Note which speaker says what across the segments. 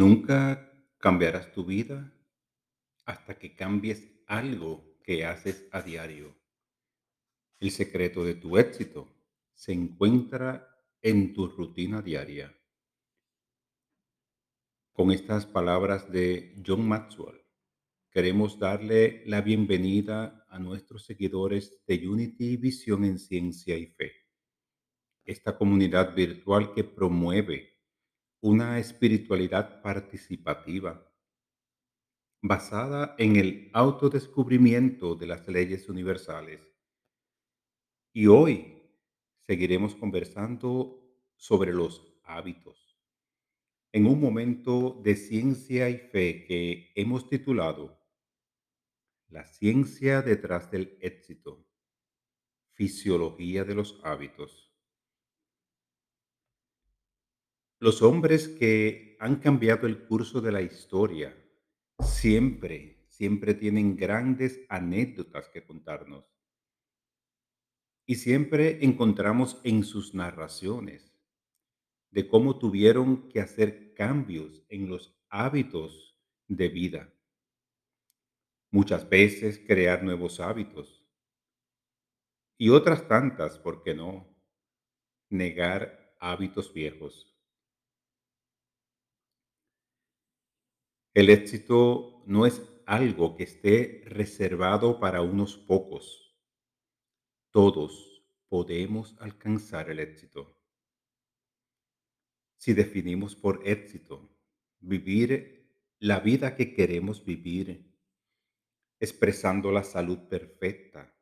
Speaker 1: Nunca cambiarás tu vida hasta que cambies algo que haces a diario. El secreto de tu éxito se encuentra en tu rutina diaria. Con estas palabras de John Maxwell, queremos darle la bienvenida a nuestros seguidores de Unity Visión en Ciencia y Fe, esta comunidad virtual que promueve una espiritualidad participativa basada en el autodescubrimiento de las leyes universales. Y hoy seguiremos conversando sobre los hábitos en un momento de ciencia y fe que hemos titulado La ciencia detrás del éxito, fisiología de los hábitos. Los hombres que han cambiado el curso de la historia siempre, siempre tienen grandes anécdotas que contarnos. Y siempre encontramos en sus narraciones de cómo tuvieron que hacer cambios en los hábitos de vida. Muchas veces crear nuevos hábitos. Y otras tantas, ¿por qué no? Negar hábitos viejos. El éxito no es algo que esté reservado para unos pocos. Todos podemos alcanzar el éxito. Si definimos por éxito vivir la vida que queremos vivir, expresando la salud perfecta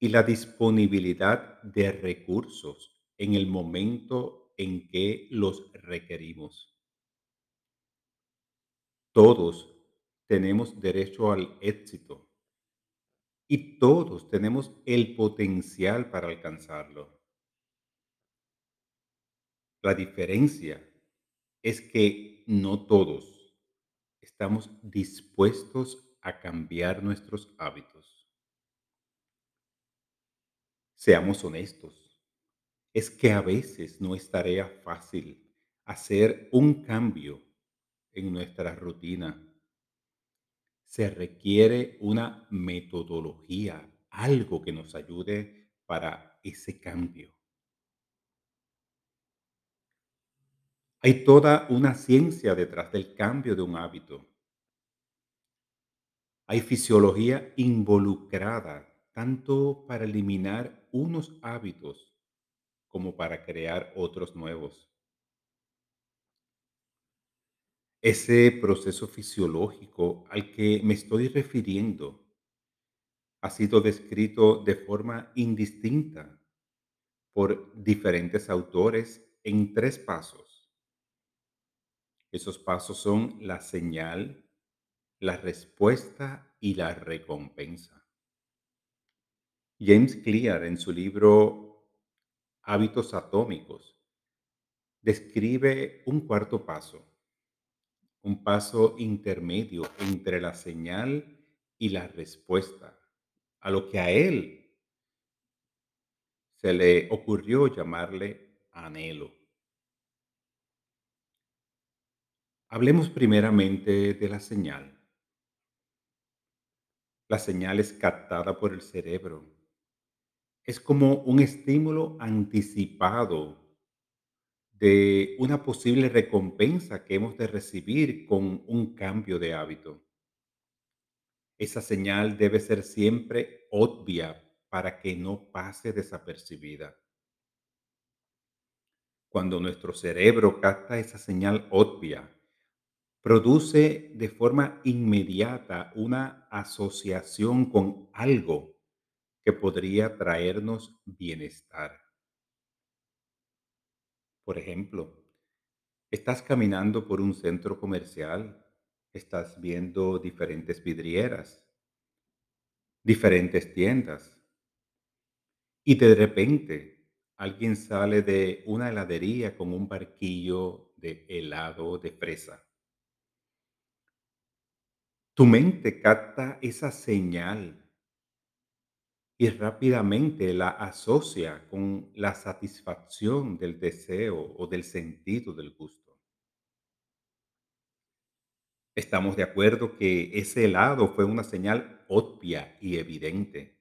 Speaker 1: y la disponibilidad de recursos en el momento en que los requerimos. Todos tenemos derecho al éxito y todos tenemos el potencial para alcanzarlo. La diferencia es que no todos estamos dispuestos a cambiar nuestros hábitos. Seamos honestos, es que a veces no es tarea fácil hacer un cambio en nuestra rutina. Se requiere una metodología, algo que nos ayude para ese cambio. Hay toda una ciencia detrás del cambio de un hábito. Hay fisiología involucrada tanto para eliminar unos hábitos como para crear otros nuevos. Ese proceso fisiológico al que me estoy refiriendo ha sido descrito de forma indistinta por diferentes autores en tres pasos. Esos pasos son la señal, la respuesta y la recompensa. James Clear en su libro Hábitos Atómicos describe un cuarto paso un paso intermedio entre la señal y la respuesta, a lo que a él se le ocurrió llamarle anhelo. Hablemos primeramente de la señal. La señal es captada por el cerebro. Es como un estímulo anticipado de una posible recompensa que hemos de recibir con un cambio de hábito. Esa señal debe ser siempre obvia para que no pase desapercibida. Cuando nuestro cerebro capta esa señal obvia, produce de forma inmediata una asociación con algo que podría traernos bienestar. Por ejemplo, estás caminando por un centro comercial, estás viendo diferentes vidrieras, diferentes tiendas, y de repente alguien sale de una heladería con un barquillo de helado de fresa. Tu mente capta esa señal y rápidamente la asocia con la satisfacción del deseo o del sentido del gusto. Estamos de acuerdo que ese helado fue una señal obvia y evidente.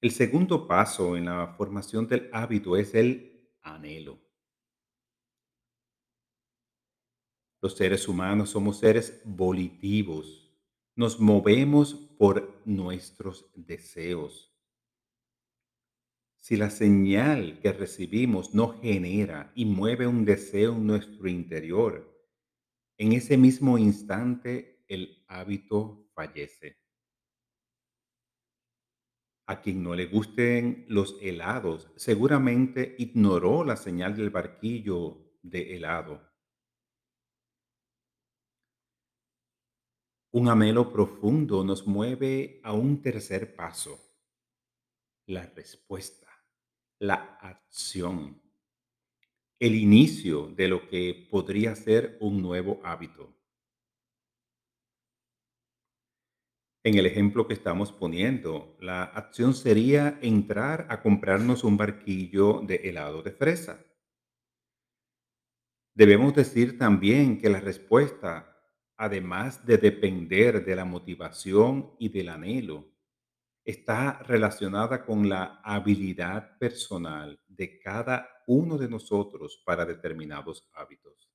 Speaker 1: El segundo paso en la formación del hábito es el anhelo. Los seres humanos somos seres volitivos. Nos movemos por nuestros deseos. Si la señal que recibimos no genera y mueve un deseo en nuestro interior, en ese mismo instante el hábito fallece. A quien no le gusten los helados, seguramente ignoró la señal del barquillo de helado. Un anhelo profundo nos mueve a un tercer paso, la respuesta, la acción, el inicio de lo que podría ser un nuevo hábito. En el ejemplo que estamos poniendo, la acción sería entrar a comprarnos un barquillo de helado de fresa. Debemos decir también que la respuesta, además de depender de la motivación y del anhelo, está relacionada con la habilidad personal de cada uno de nosotros para determinados hábitos.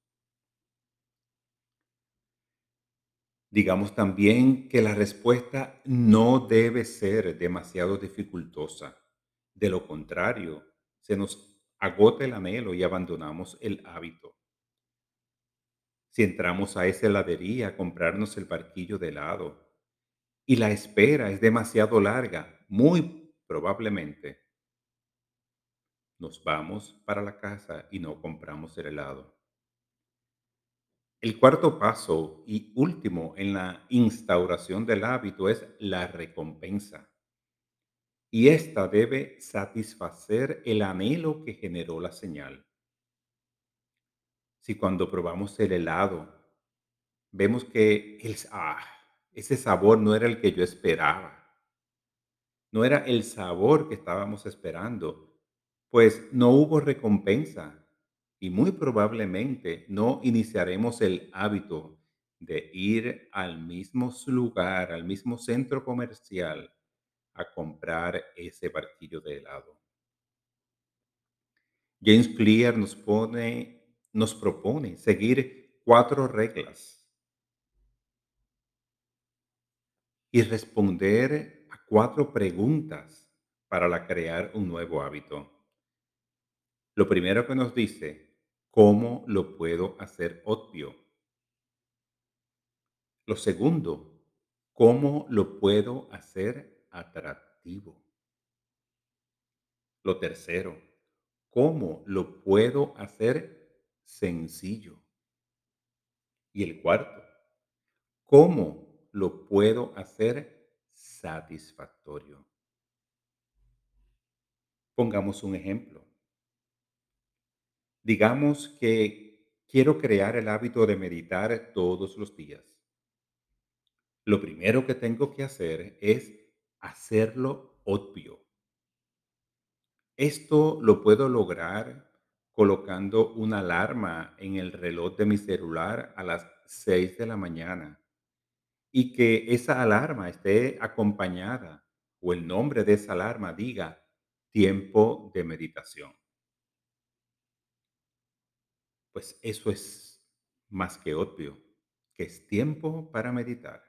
Speaker 1: Digamos también que la respuesta no debe ser demasiado dificultosa. De lo contrario, se nos agota el anhelo y abandonamos el hábito. Si entramos a esa heladería a comprarnos el barquillo de helado y la espera es demasiado larga, muy probablemente nos vamos para la casa y no compramos el helado. El cuarto paso y último en la instauración del hábito es la recompensa. Y esta debe satisfacer el anhelo que generó la señal. Si cuando probamos el helado vemos que el, ah, ese sabor no era el que yo esperaba, no era el sabor que estábamos esperando, pues no hubo recompensa y muy probablemente no iniciaremos el hábito de ir al mismo lugar, al mismo centro comercial a comprar ese barquillo de helado. James Clear nos pone, nos propone seguir cuatro reglas y responder a cuatro preguntas para crear un nuevo hábito. Lo primero que nos dice ¿Cómo lo puedo hacer obvio? Lo segundo, ¿cómo lo puedo hacer atractivo? Lo tercero, ¿cómo lo puedo hacer sencillo? Y el cuarto, ¿cómo lo puedo hacer satisfactorio? Pongamos un ejemplo. Digamos que quiero crear el hábito de meditar todos los días. Lo primero que tengo que hacer es hacerlo obvio. Esto lo puedo lograr colocando una alarma en el reloj de mi celular a las 6 de la mañana y que esa alarma esté acompañada o el nombre de esa alarma diga tiempo de meditación. Pues eso es más que obvio, que es tiempo para meditar.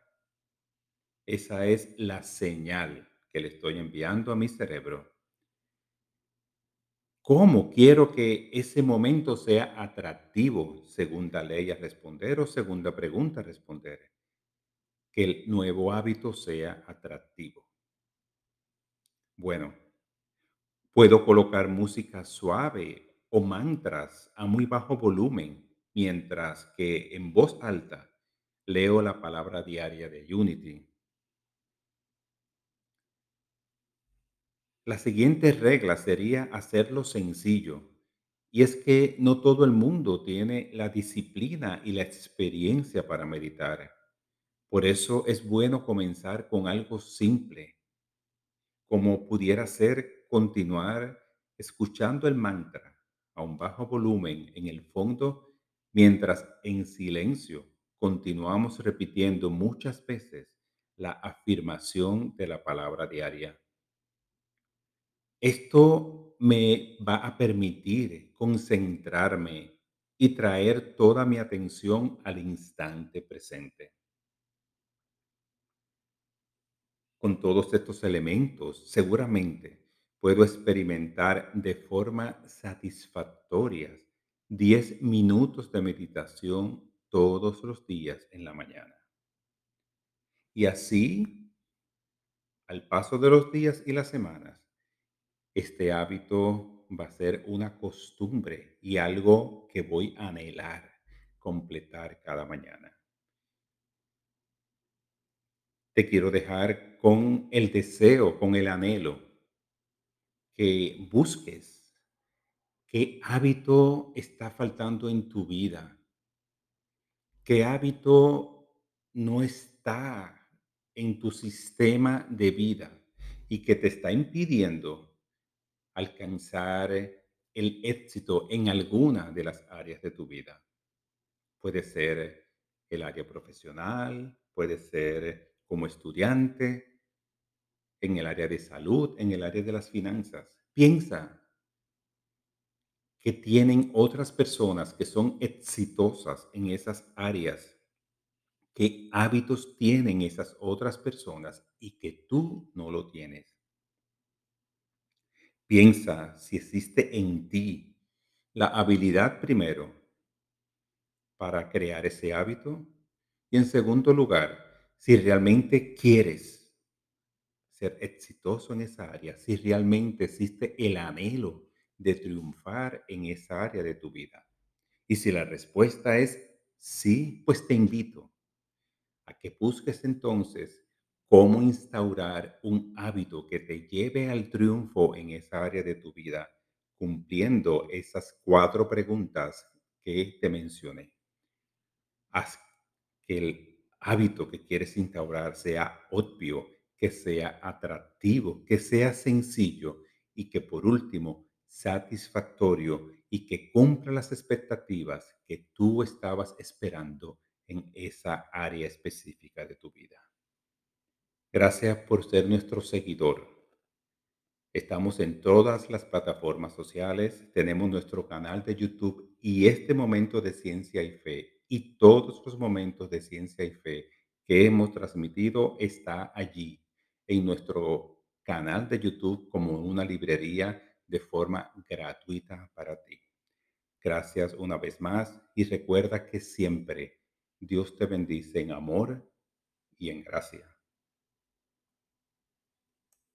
Speaker 1: Esa es la señal que le estoy enviando a mi cerebro. ¿Cómo quiero que ese momento sea atractivo? Segunda ley a responder o segunda pregunta a responder. Que el nuevo hábito sea atractivo. Bueno, puedo colocar música suave o mantras a muy bajo volumen, mientras que en voz alta leo la palabra diaria de Unity. La siguiente regla sería hacerlo sencillo, y es que no todo el mundo tiene la disciplina y la experiencia para meditar. Por eso es bueno comenzar con algo simple, como pudiera ser continuar escuchando el mantra a un bajo volumen en el fondo mientras en silencio continuamos repitiendo muchas veces la afirmación de la palabra diaria. Esto me va a permitir concentrarme y traer toda mi atención al instante presente. Con todos estos elementos, seguramente puedo experimentar de forma satisfactoria 10 minutos de meditación todos los días en la mañana. Y así, al paso de los días y las semanas, este hábito va a ser una costumbre y algo que voy a anhelar completar cada mañana. Te quiero dejar con el deseo, con el anhelo, que busques qué hábito está faltando en tu vida, qué hábito no está en tu sistema de vida y que te está impidiendo alcanzar el éxito en alguna de las áreas de tu vida. Puede ser el área profesional, puede ser como estudiante, en el área de salud, en el área de las finanzas. Piensa que tienen otras personas que son exitosas en esas áreas, qué hábitos tienen esas otras personas y que tú no lo tienes. Piensa si existe en ti la habilidad primero para crear ese hábito y en segundo lugar, si realmente quieres ser exitoso en esa área, si realmente existe el anhelo de triunfar en esa área de tu vida. Y si la respuesta es sí, pues te invito a que busques entonces cómo instaurar un hábito que te lleve al triunfo en esa área de tu vida, cumpliendo esas cuatro preguntas que te mencioné. Haz que el hábito que quieres instaurar sea obvio, que sea atractivo, que sea sencillo y que por último satisfactorio y que cumpla las expectativas que tú estabas esperando en esa área específica de tu vida. Gracias por ser nuestro seguidor. Estamos en todas las plataformas sociales, tenemos nuestro canal de YouTube y este momento de ciencia y fe y todos los momentos de ciencia y fe que hemos transmitido está allí en nuestro canal de YouTube como una librería de forma gratuita para ti. Gracias una vez más y recuerda que siempre Dios te bendice en amor y en gracia.